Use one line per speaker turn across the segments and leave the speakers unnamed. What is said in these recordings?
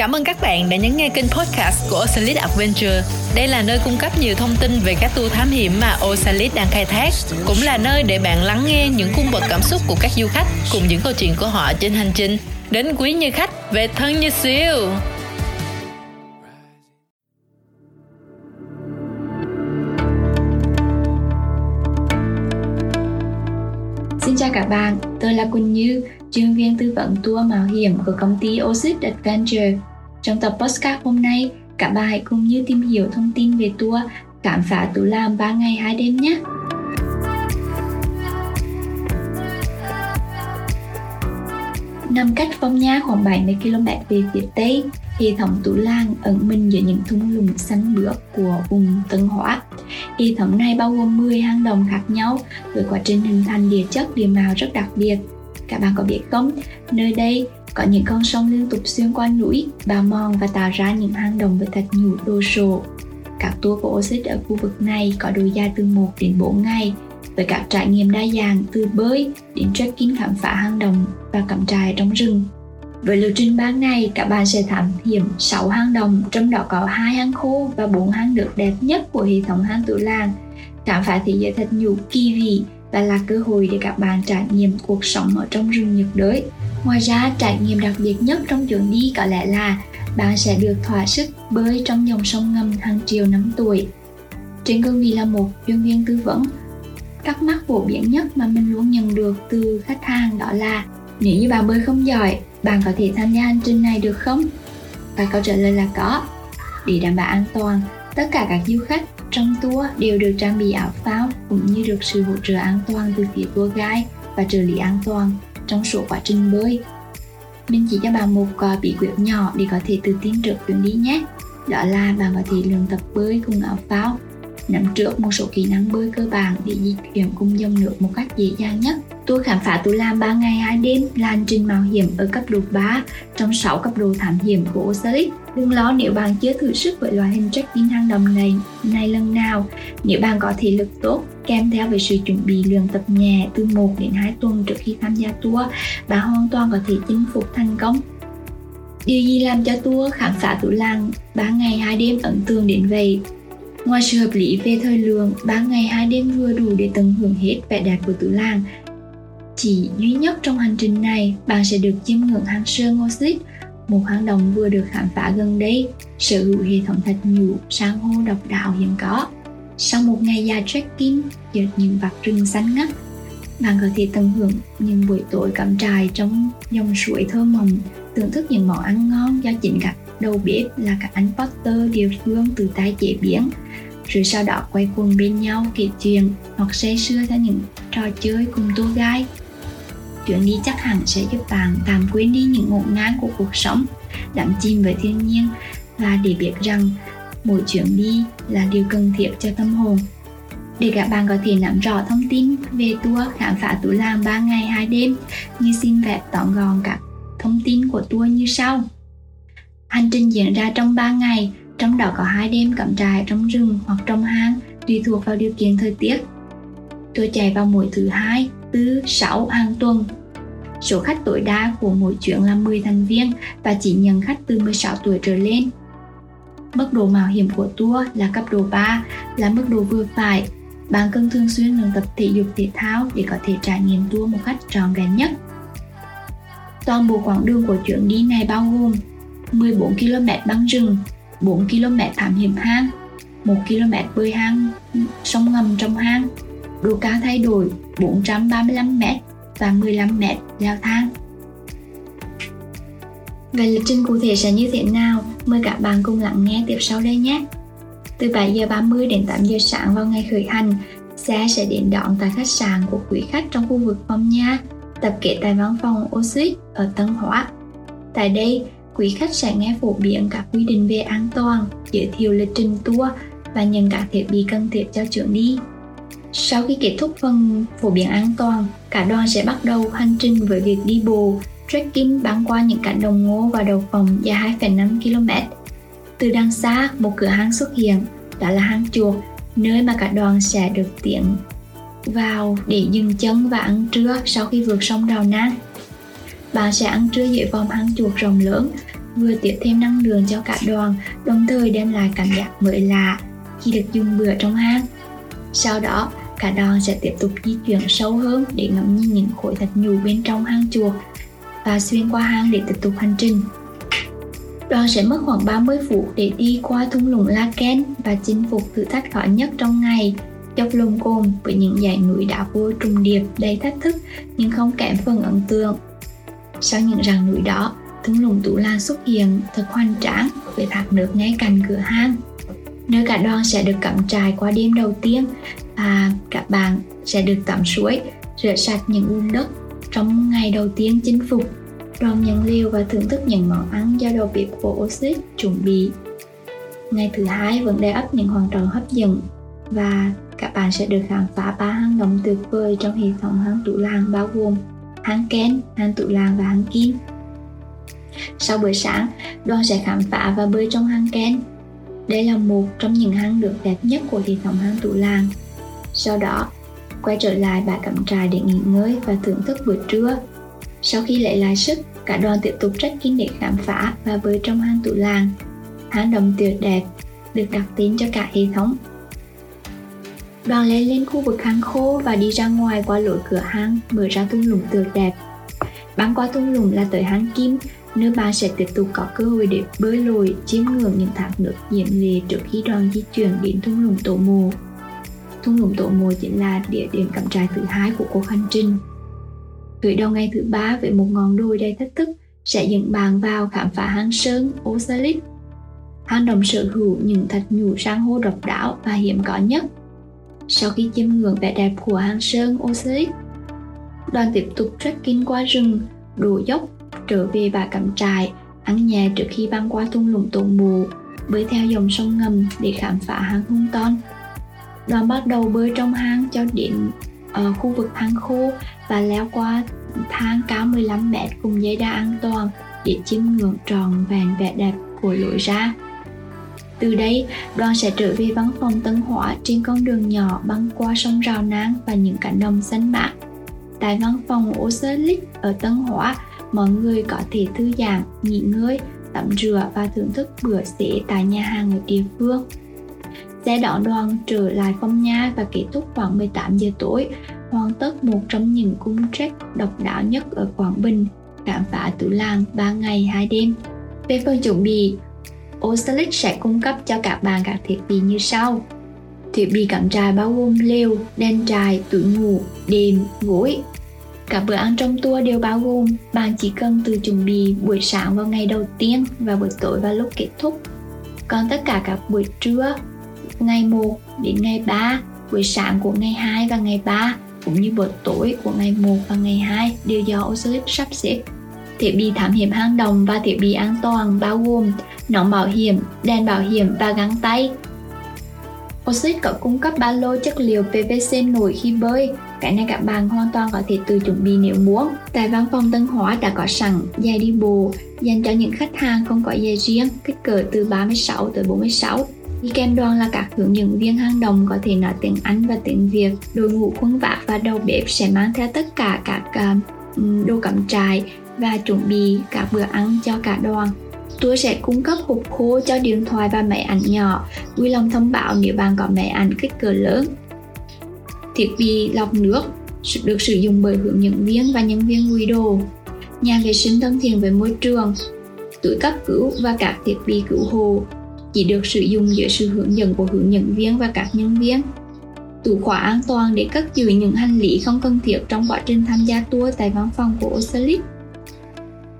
Cảm ơn các bạn đã nhấn nghe kênh podcast của Osalit Adventure. Đây là nơi cung cấp nhiều thông tin về các tour thám hiểm mà Osalit đang khai thác, cũng là nơi để bạn lắng nghe những cung bậc cảm xúc của các du khách cùng những câu chuyện của họ trên hành trình đến quý như khách về thân như siêu.
Xin chào các bạn, tôi là Quỳnh Như, chuyên viên tư vấn tour mạo hiểm của công ty Oasis Adventure. Trong tập podcast hôm nay, cả ba hãy cùng Như tìm hiểu thông tin về tour khám phá tủ Lam 3 ngày 2 đêm nhé. Nằm cách Phong Nha khoảng 70 km về phía Tây, hệ thống tủ Lang ẩn mình giữa những thung lũng xanh biếc của vùng Tân Hóa. Hệ thống này bao gồm 10 hang động khác nhau với quá trình hình thành địa chất địa màu rất đặc biệt. Các bạn có biết không, nơi đây có những con sông liên tục xuyên qua núi, bào mòn và tạo ra những hang động với thạch nhũ đồ sộ. Các tour của Oasis ở khu vực này có độ dài từ 1 đến 4 ngày, với các trải nghiệm đa dạng từ bơi đến trekking khám phá hang động và cắm trại trong rừng. Với lộ trình 3 ngày, các bạn sẽ thám hiểm 6 hang động, trong đó có hai hang khô và 4 hang nước đẹp nhất của hệ thống hang Tự làng. Khám phá thế giới thạch nhũ kỳ vị và là cơ hội để các bạn trải nghiệm cuộc sống ở trong rừng nhiệt đới. Ngoài ra, trải nghiệm đặc biệt nhất trong chuyến đi có lẽ là bạn sẽ được thỏa sức bơi trong dòng sông ngầm hàng triệu năm tuổi. Trên cương vị là một chuyên viên tư vấn, thắc mắc phổ biến nhất mà mình luôn nhận được từ khách hàng đó là nếu như bạn bơi không giỏi, bạn có thể tham gia hành trình này được không? Và câu trả lời là có. Để đảm bảo an toàn, tất cả các du khách trong tour đều được trang bị áo phao cũng như được sự hỗ trợ an toàn từ phía tour guide và trợ lý an toàn trong suốt quá trình bơi. Mình chỉ cho bạn một uh, bí quyết nhỏ để có thể tự tin trước chuyến đi nhé. Đó là bạn có thể luyện tập bơi cùng áo phao, nắm trước một số kỹ năng bơi cơ bản để di chuyển cùng dòng nước một cách dễ dàng nhất. Tôi khám phá tôi làm 3 ngày 2 đêm là hành trình mạo hiểm ở cấp độ 3 trong 6 cấp độ thám hiểm của Osalit. Đừng lo nếu bạn chưa thử sức với loại hình trekking hang động này này lần nào. Nếu bạn có thể lực tốt, kèm theo với sự chuẩn bị luyện tập nhẹ từ 1 đến 2 tuần trước khi tham gia tour, bạn hoàn toàn có thể chinh phục thành công. Điều gì làm cho tour khám phá tủ Làng 3 ngày 2 đêm ấn tượng đến vậy? Ngoài sự hợp lý về thời lượng, 3 ngày 2 đêm vừa đủ để tận hưởng hết vẻ đẹp của tủ Làng. Chỉ duy nhất trong hành trình này, bạn sẽ được chiêm ngưỡng hang sơn Ngô Xích, một hang động vừa được khám phá gần đây, sở hữu hệ thống thạch nhũ, san hô độc đạo hiện có. Sau một ngày dài trekking giữa những vạt rừng xanh ngắt, bạn có thể tận hưởng những buổi tối cắm trại trong dòng suối thơ mộng, thưởng thức những món ăn ngon do chính các đầu bếp là các anh Potter địa phương từ tay chế biến. Rồi sau đó quay quần bên nhau kể chuyện hoặc say sưa theo những trò chơi cùng tour guide chuyến đi chắc hẳn sẽ giúp bạn tạm quên đi những ngổn ngang của cuộc sống đắm chìm với thiên nhiên và để biết rằng mỗi chuyến đi là điều cần thiết cho tâm hồn để các bạn có thể nắm rõ thông tin về tour khám phá Tú Làng 3 ngày 2 đêm như xin phép tóm gọn các thông tin của tour như sau. Hành trình diễn ra trong 3 ngày, trong đó có hai đêm cắm trại trong rừng hoặc trong hang tùy thuộc vào điều kiện thời tiết. Tour chạy vào mỗi thứ hai, tư, sáu hàng tuần. Số khách tối đa của mỗi chuyến là 10 thành viên và chỉ nhận khách từ 16 tuổi trở lên. Mức độ mạo hiểm của tour là cấp độ 3, là mức độ vừa phải. Bạn cần thường xuyên luyện tập thể dục thể thao để có thể trải nghiệm tour một cách trọn vẹn nhất. Toàn bộ quãng đường của chuyến đi này bao gồm 14 km băng rừng, 4 km thảm hiểm hang, 1 km bơi hang, sông ngầm trong hang, độ cao thay đổi 435m và 15m leo thang. Về lịch trình cụ thể sẽ như thế nào? Mời các bạn cùng lắng nghe tiếp sau đây nhé. Từ 7 giờ 30 đến 8 giờ sáng vào ngày khởi hành, xe sẽ đến đón tại khách sạn của quý khách trong khu vực Phong Nha, tập kết tại văn phòng Oasis ở Tân Hóa. Tại đây, quý khách sẽ nghe phổ biến các quy định về an toàn, giới thiệu lịch trình tour và nhận các thiết bị cần thiết cho chuyến đi. Sau khi kết thúc phần phổ biến an toàn, cả đoàn sẽ bắt đầu hành trình với việc đi bộ, trekking băng qua những cánh đồng ngô và đầu phòng dài 2,5 km. Từ đằng xa, một cửa hàng xuất hiện, đó là hang chuột, nơi mà cả đoàn sẽ được tiện vào để dừng chân và ăn trưa sau khi vượt sông Đào Nang. Bạn sẽ ăn trưa dưới vòng hang chuột rộng lớn vừa tiếp thêm năng lượng cho cả đoàn, đồng thời đem lại cảm giác mới lạ khi được dùng bữa trong hang. Sau đó, cả đoàn sẽ tiếp tục di chuyển sâu hơn để ngắm nhìn những khối thạch nhũ bên trong hang chuột và xuyên qua hang để tiếp tục hành trình. Đoàn sẽ mất khoảng 30 phút để đi qua thung lũng La Ken và chinh phục thử thách khó nhất trong ngày, dốc lùng cồn với những dãy núi đá vôi trùng điệp đầy thách thức nhưng không kém phần ấn tượng. Sau những rặng núi đó, thung lũng Tú Lan xuất hiện thật hoành tráng với thác nước ngay cạnh cửa hang nơi cả đoàn sẽ được cắm trại qua đêm đầu tiên và các bạn sẽ được tắm suối rửa sạch những bùn đất trong ngày đầu tiên chinh phục đoàn nhận liều và thưởng thức những món ăn do đầu bếp của Oxid chuẩn bị ngày thứ hai vẫn đầy ấp những hoàn toàn hấp dẫn và các bạn sẽ được khám phá ba hang động tuyệt vời trong hệ thống hang tủ làng bao gồm hang Ken, hang tủ làng và hang Kim. Sau bữa sáng, đoàn sẽ khám phá và bơi trong hang Ken. Đây là một trong những hang được đẹp nhất của hệ thống hang tủ làng. Sau đó, quay trở lại bãi cắm trại để nghỉ ngơi và thưởng thức bữa trưa. Sau khi lấy lại sức, cả đoàn tiếp tục trekking để khám phá và bơi trong hang tủ làng. Hang động tuyệt đẹp được đặt tên cho cả hệ thống Đoàn leo lên khu vực hang khô và đi ra ngoài qua lối cửa hang mở ra thung lũng tuyệt đẹp. Băng qua thung lũng là tới hang kim, nơi bạn sẽ tiếp tục có cơ hội để bơi lội, chiêm ngưỡng những thác nước diễm lệ trước khi đoàn di chuyển đến thung lũng tổ mùa. Thung lũng tổ Mồi chính là địa điểm cắm trại thứ hai của cuộc hành trình. Khởi đầu ngày thứ ba với một ngọn đồi đầy thách thức sẽ dẫn bạn vào khám phá hang sơn Osalit. Hang động sở hữu những thạch nhũ san hô độc đáo và hiếm có nhất sau khi chiêm ngưỡng vẻ đẹp của hang sơn Osalit, đoàn tiếp tục trekking qua rừng, đổ dốc, trở về bãi cắm trại, ăn nhẹ trước khi băng qua thung lũng tổ mù, bơi theo dòng sông ngầm để khám phá hang hung ton. Đoàn bắt đầu bơi trong hang cho đến ở khu vực hang khô và leo qua thang cao 15 mét cùng dây đa an toàn để chiêm ngưỡng tròn vẹn vẻ đẹp của lối ra. Từ đây, đoàn sẽ trở về văn phòng Tân Hóa trên con đường nhỏ băng qua sông Rào Nang và những cánh đồng xanh mát. Tại văn phòng Oceanic ở Tân Hóa, mọi người có thể thư giãn, nghỉ ngơi, tắm rửa và thưởng thức bữa xế tại nhà hàng ở địa phương. Xe đón đoàn trở lại phong nha và kết thúc khoảng 18 giờ tối, hoàn tất một trong những cung trek độc đáo nhất ở Quảng Bình, khám phá tứ làng 3 ngày 2 đêm. Về phần chuẩn bị, Oceanic sẽ cung cấp cho các bạn các thiết bị như sau. Thiết bị cắm trại bao gồm lều, đèn trại, túi ngủ, đệm, gối. Các bữa ăn trong tour đều bao gồm bạn chỉ cần từ chuẩn bị buổi sáng vào ngày đầu tiên và buổi tối vào lúc kết thúc. Còn tất cả các buổi trưa, ngày 1 đến ngày 3, buổi sáng của ngày 2 và ngày 3 cũng như buổi tối của ngày 1 và ngày 2 đều do Oceanic sắp xếp thiết bị thám hiểm hang động và thiết bị an toàn bao gồm nón bảo hiểm, đèn bảo hiểm và găng tay. Oxid có cung cấp ba lô chất liệu PVC nổi khi bơi. Cái này các bạn hoàn toàn có thể tự chuẩn bị nếu muốn. Tại văn phòng Tân Hóa đã có sẵn giày đi bộ dành cho những khách hàng không có giày riêng, kích cỡ từ 36 tới 46. Đi kèm đoàn là các hướng dẫn viên hang động có thể nói tiếng Anh và tiếng Việt. Đội ngũ khuôn vác và đầu bếp sẽ mang theo tất cả các uh, đồ cắm trại và chuẩn bị các bữa ăn cho cả đoàn. Tôi sẽ cung cấp hộp khô cho điện thoại và máy ảnh nhỏ, vui lòng thông báo nếu bạn có máy ảnh kích cỡ lớn. Thiết bị lọc nước được sử dụng bởi hướng dẫn viên và nhân viên quy đồ. Nhà vệ sinh thân thiện với môi trường, túi cấp cứu và các thiết bị cứu hộ chỉ được sử dụng dưới sự hướng dẫn của hướng dẫn viên và các nhân viên. Tủ khóa an toàn để cất giữ những hành lý không cần thiết trong quá trình tham gia tour tại văn phòng của Ocelit.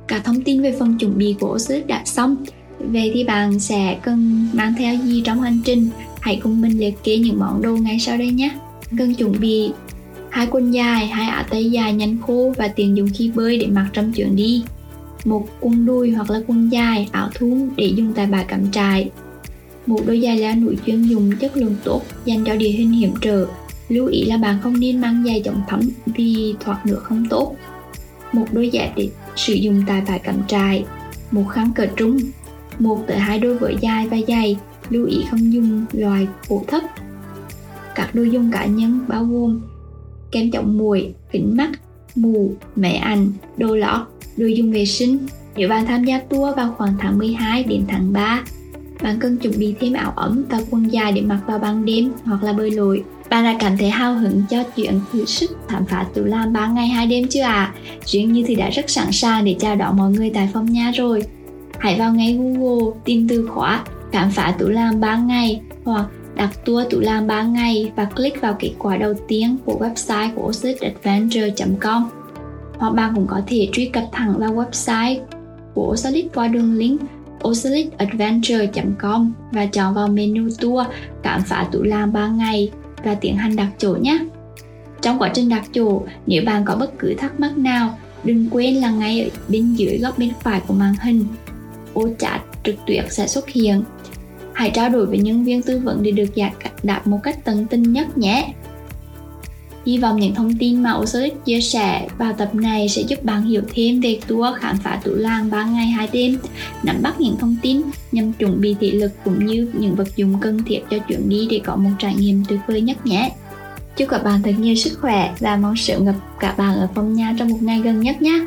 cả thông tin về phần chuẩn bị của Osiris đã xong. Về thì bạn sẽ cần mang theo gì trong hành trình? Hãy cùng mình liệt kê những món đồ ngay sau đây nhé. Cần chuẩn bị hai quần dài, hai áo tay dài nhanh khô và tiền dùng khi bơi để mặc trong chuyến đi. Một quần đuôi hoặc là quần dài, ảo thun để dùng tại bãi cắm trại. Một đôi giày là núi chuyên dùng chất lượng tốt dành cho địa hình hiểm trở. Lưu ý là bạn không nên mang giày chống thấm vì thoát nước không tốt. Một đôi giày để sử dụng tại bãi cắm trại, một khăn cờ trung, một tới hai đôi vỡ dài và dày, lưu ý không dùng loại cổ thấp. Các đồ dùng cá nhân bao gồm kem chống muỗi, kính mắt, mù, mẹ ảnh, đồ lót, đồ dùng vệ sinh, Nếu bạn tham gia tour vào khoảng tháng 12 đến tháng 3, bạn cần chuẩn bị thêm áo ấm và quần dài để mặc vào ban đêm hoặc là bơi lội. Bạn đã cảm thấy hào hứng cho chuyện thử sức khám phá Tú làm 3 ngày 2 đêm chưa ạ? À? Duyên như thì đã rất sẵn sàng để chào đón mọi người tại phòng nha rồi. Hãy vào ngay Google tìm từ khóa khám phá tủ làm 3 ngày hoặc đặt tour tủ làm 3 ngày và click vào kết quả đầu tiên của website của ocelitadventure.com hoặc bạn cũng có thể truy cập thẳng vào website của Osalit qua đường link osalitadventure.com và chọn vào menu tour khám phá tủ làm 3 ngày và tiến hành đặt chỗ nhé. Trong quá trình đặt chỗ, nếu bạn có bất cứ thắc mắc nào, đừng quên là ngay ở bên dưới góc bên phải của màn hình, ô chat trực tuyến sẽ xuất hiện. Hãy trao đổi với nhân viên tư vấn để được giải đáp một cách tận tình nhất nhé. Hy vọng những thông tin mà Ocelit chia sẻ vào tập này sẽ giúp bạn hiểu thêm về tour khám phá tủ làng 3 ngày 2 đêm, nắm bắt những thông tin nhằm chuẩn bị thị lực cũng như những vật dụng cần thiết cho chuyến đi để có một trải nghiệm tuyệt vời nhất nhé. Chúc các bạn thật nhiều sức khỏe và mong sớm gặp các bạn ở phòng nhà trong một ngày gần nhất nhé.